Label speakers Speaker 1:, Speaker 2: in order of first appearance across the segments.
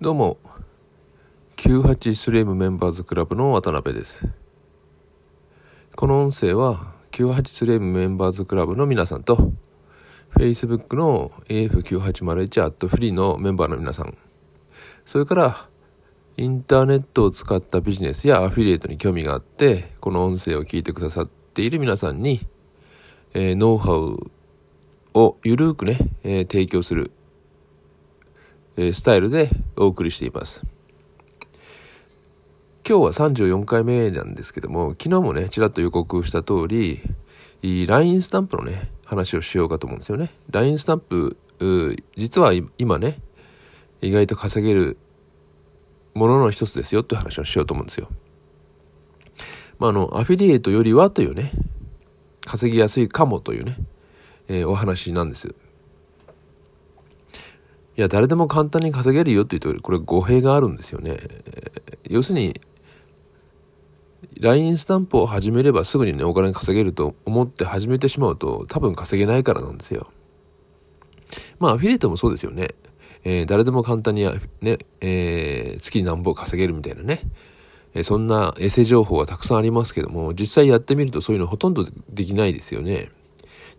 Speaker 1: どうも、98スレムメンバーズクラブの渡辺です。この音声は、98スレムメンバーズクラブの皆さんと、Facebook の AF9801 アットフリーのメンバーの皆さん、それから、インターネットを使ったビジネスやアフィリエイトに興味があって、この音声を聞いてくださっている皆さんに、えーノウハウをゆるくね、えー提供するスタイルでお送りしています。今日は34回目なんですけども、昨日もね、ちらっと予告した通り、LINE スタンプのね、話をしようかと思うんですよね。LINE スタンプ、実は今ね、意外と稼げるものの一つですよっていう話をしようと思うんですよ。まあ、あの、アフィリエイトよりはというね、稼ぎやすいかもというね、えーお話なんです。いや、誰でも簡単に稼げるよって言うと、これ語弊があるんですよね。要するに、LINE スタンプを始めればすぐにね、お金稼げると思って始めてしまうと、多分稼げないからなんですよ。まあ、アフィリエイトもそうですよね。えー誰でも簡単に、ね、えー月何本稼げるみたいなね。えーそんなエセ情報はたくさんありますけども、実際やってみるとそういうのほとんどできないですよね。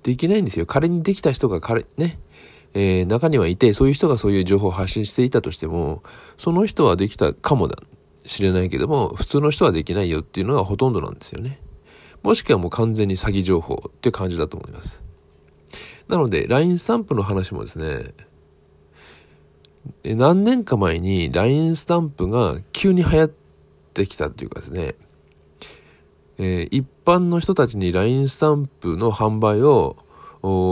Speaker 1: できないんですよ。仮にできた人が彼、ね、えー中にはいて、そういう人がそういう情報を発信していたとしても、その人はできたかもだ、しれないけども、普通の人はできないよっていうのがほとんどなんですよね。もしくはもう完全に詐欺情報っていう感じだと思います。なので、LINE スタンプの話もですね、何年か前に LINE スタンプが急に流行ってきたっていうかですね、えー一般の人たちに LINE スタンプの販売を、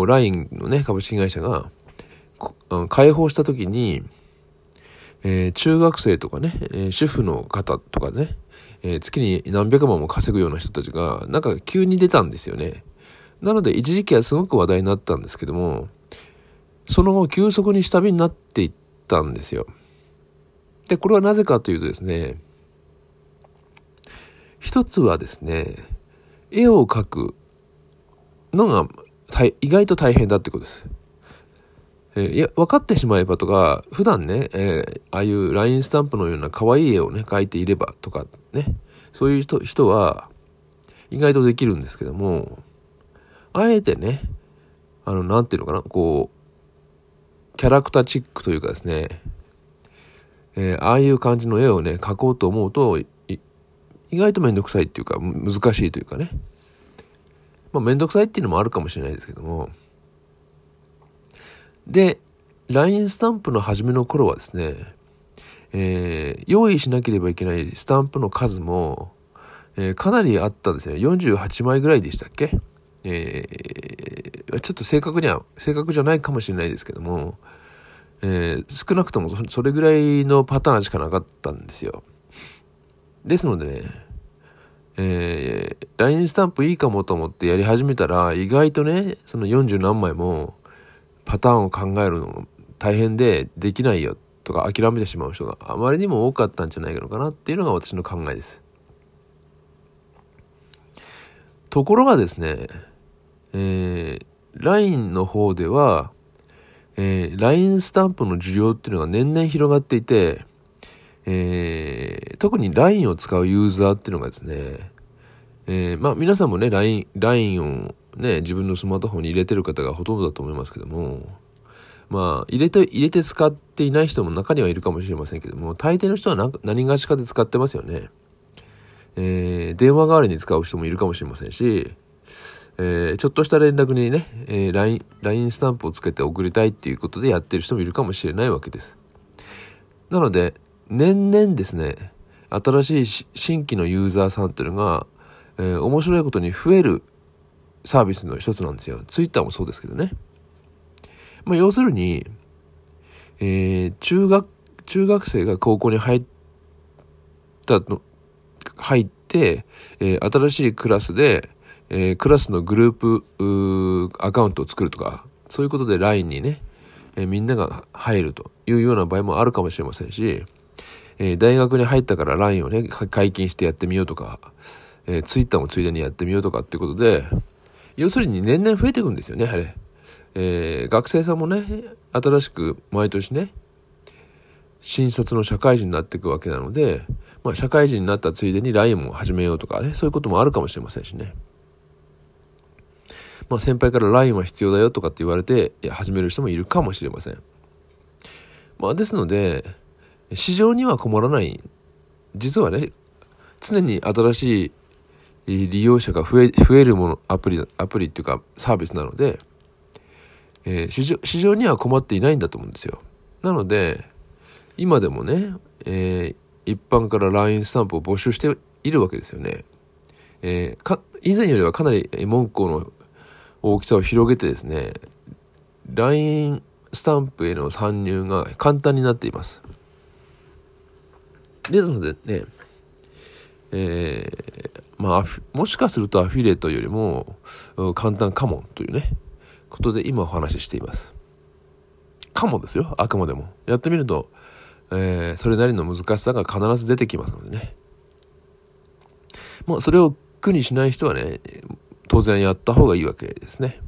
Speaker 1: LINE のね、株式会社が、こあの開放した時に、えー中学生とかね、えー主婦の方とかね、えー月に何百万も稼ぐような人たちが、なんか急に出たんですよね。なので、一時期はすごく話題になったんですけども、その後、急速に下火になっていったんですよ。で、これはなぜかというとですね、一つはですね、絵を描くのが意外と大変だってことです。えーいや、分かってしまえばとか、普段ね、えーああいう LINE スタンプのような可愛い絵をね、描いていればとかね、そういう人人は意外とできるんですけども、あえてね、あの、なんていうのかな、こう、キャラクターチックというかですね、えーああいう感じの絵をね、描こうと思うと、意外とめんどくさいっていうか、難しいというかね。まあ、めんどくさいっていうのもあるかもしれないですけども。で、LINE スタンプの初めの頃はですね、えー用意しなければいけないスタンプの数も、えーかなりあったんですね。48枚ぐらいでしたっけ？えーちょっと正確には、正確じゃないかもしれないですけども、えー少なくともそそれぐらいのパターンしかなかったんですよ。ですのでね、えー LINE スタンプいいかもと思ってやり始めたら、意外とね、その40何枚もパターンを考えるの大変でできないよとか諦めてしまう人があまりにも多かったんじゃないのかなっていうのが私の考えです。ところがですね、えー LINE の方では、えー LINE スタンプの需要っていうのが年々広がっていて、えー特に LINE を使うユーザーっていうのがですね、えーまあ皆さんもね、LINE、LINE をね、自分のスマートフォンに入れてる方がほとんどだと思いますけども、まあ、入れて、入れて使っていない人も中にはいるかもしれませんけども、大抵の人は何がしかで使ってますよね。えー電話代わりに使う人もいるかもしれませんし、えーちょっとした連絡にね、えー LINE、LINE スタンプをつけて送りたいっていうことでやってる人もいるかもしれないわけです。なので、年々ですね、新しい新規のユーザーさんっていうのが、えー面白いことに増えるサービスの一つなんですよ。ツイッターもそうですけどね。まあ、要するに、えー中学、中学生が高校に入ったの、入って、えー新しいクラスで、えークラスのグループアカウントを作るとか、そういうことで LINE にね、えみんなが入るというような場合もあるかもしれませんし、え大学に入ったから LINE をね、解禁してやってみようとか、え、Twitter もついでにやってみようとかっていうことで、要するに年々増えていくんですよね、あれ。えー学生さんもね、新しく毎年ね、新卒の社会人になっていくわけなので、まあ、社会人になったついでに LINE も始めようとかね、そういうこともあるかもしれませんしね。まあ、先輩から LINE は必要だよとかって言われて、いや、始める人もいるかもしれません。まあ、ですので、市場には困らない。実はね、常に新しい利用者が増え増えるもの、アプリ、アプリっていうかサービスなので、えー、市場市場には困っていないんだと思うんですよ。なので、今でもね、えー、一般から LINE スタンプを募集しているわけですよね。えー、か以前よりはかなり門戸の大きさを広げてですね、LINE スタンプへの参入が簡単になっています。ですのでね、えー、まあ、もしかするとアフィリエイトよりも簡単かもというね、ことで今お話ししています。かもですよ、あくまでも。やってみると、えー、それなりの難しさが必ず出てきますのでね。まあ、それを苦にしない人はね、当然やった方がいいわけですね。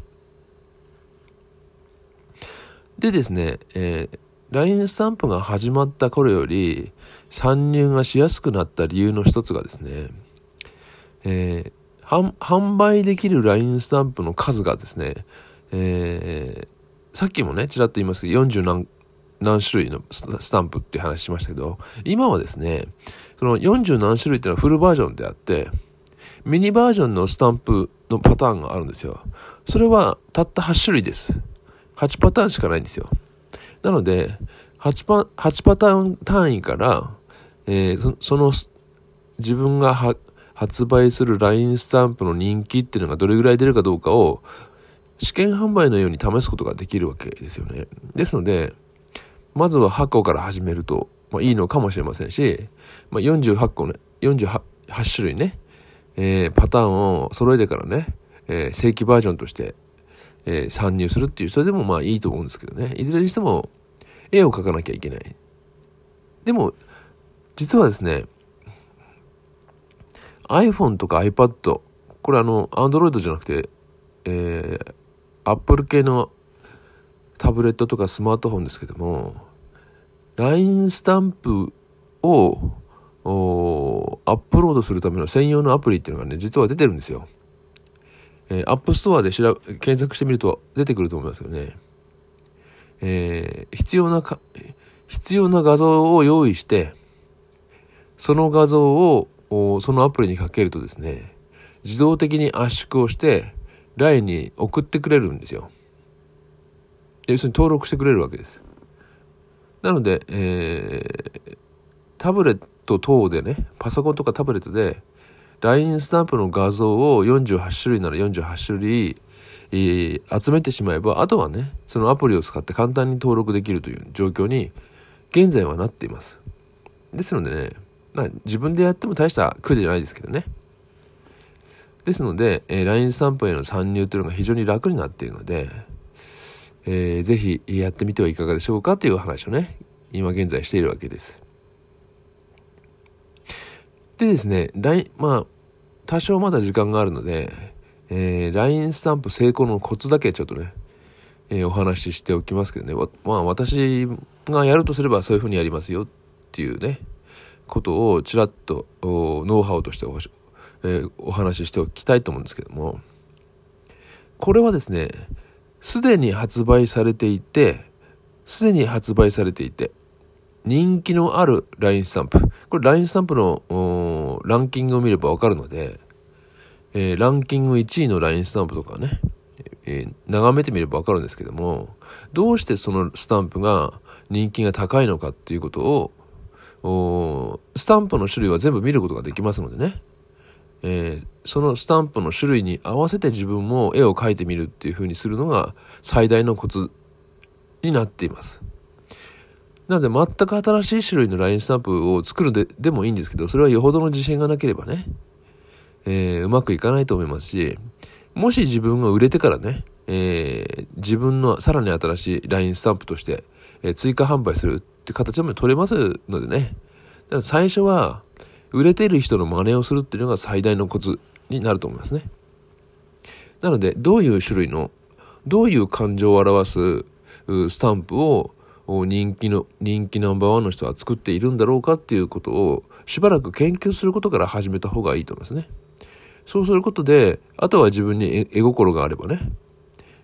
Speaker 1: でですね、えー、LINE スタンプが始まった頃より参入がしやすくなった理由の一つがですね、えー、販売できる LINE スタンプの数がですね、えー、さっきもね、ちらっと言いますけど、40何何種類のスタンプって話しましたけど、今はですね、その40何種類っていうのはフルバージョンであって、ミニバージョンのスタンプのパターンがあるんですよ。それはたった8種類です。8パターンしかないんですよ。なので、8パ ,8 パターン単位から、えー、その自分が発売する LINE スタンプの人気っていうのがどれぐらい出るかどうかを試験販売のように試すことができるわけですよね。ですので、まずは8個から始めると、まあ、いいのかもしれませんし、まあ、48個ね、48種類ね、えー、パターンを揃えてからね、えー、正規バージョンとして、えー、参入するっていう人でもまあいいと思うんですけどね。いずれにしても、絵を描かなきゃいけない。でも、実はですね、iPhone とか iPad、これあの、Android じゃなくて、えー、Apple 系のタブレットとかスマートフォンですけども、LINE スタンプをアップロードするための専用のアプリっていうのがね、実は出てるんですよ。えー、App Store で調べ、検索してみると出てくると思いますよね。えー、必要なか、必要な画像を用意して、その画像をそのアプリにかけるとですね、自動的に圧縮をして、LINE に送ってくれるんですよ。要するに登録してくれるわけです。なので、えー、タブレット等でね、パソコンとかタブレットで、LINE スタンプの画像を48種類なら48種類、えー、集めてしまえば、あとはね、そのアプリを使って簡単に登録できるという状況に、現在はなっています。ですのでね、まあ、自分でやっても大した苦じゃないですけどね。ですので、えー、LINE スタンプへの参入というのが非常に楽になっているので、えー、ぜひやってみてはいかがでしょうかという話をね、今現在しているわけです。でですね、LINE、まあ、多少まだ時間があるので、えー、LINE スタンプ成功のコツだけちょっとね、えー、お話ししておきますけどね、まあ私がやるとすればそういうふうにやりますよっていうね、ことをちらっとノウハウとしてお,、えー、お話ししておきたいと思うんですけども、これはですね、すでに発売されていて、すでに発売されていて、人気のある LINE スタンプ。これ LINE スタンプのランキングを見ればわかるので、えー、ランキング1位の LINE スタンプとかね、えー、眺めてみればわかるんですけども、どうしてそのスタンプが人気が高いのかっていうことを、スタンプの種類は全部見ることができますのでね、えー、そのスタンプの種類に合わせて自分も絵を描いてみるっていう風にするのが最大のコツになっています。なので全く新しい種類のラインスタンプを作るででもいいんですけど、それはよほどの自信がなければね、えー、うまくいかないと思いますし、もし自分が売れてからね、えー、自分のさらに新しいラインスタンプとして、えー、追加販売するって形も取れますのでね、だから最初は、売れている人の真似をするっていうのが最大のコツになると思いますね。なので、どういう種類の、どういう感情を表すスタンプを人気の、人気ナンバーワンの人は作っているんだろうかっていうことをしばらく研究することから始めた方がいいと思いますね。そうすることで、あとは自分に絵心があればね、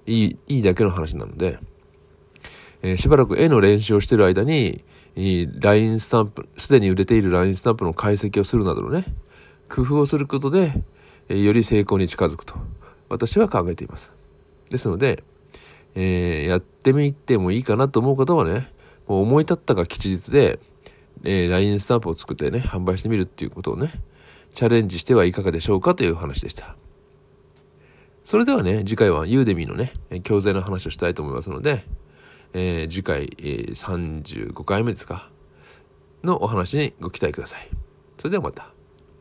Speaker 1: いい、いいだけの話なので、えー、しばらく絵の練習をしてる間に、ラインスタンプ、すでに売れているラインスタンプの解析をするなどのね、工夫をすることで、えー、より成功に近づくと、私は考えています。ですので、えー、やってみてもいいかなと思う方はね、もう思い立ったが吉日で、えー、LINE スタンプを作ってね、販売してみるっていうことをね、チャレンジしてはいかがでしょうかという話でした。それではね、次回はユーデミーのね、教材の話をしたいと思いますので、えー、次回、えー、35回目ですか、のお話にご期待ください。それではまた。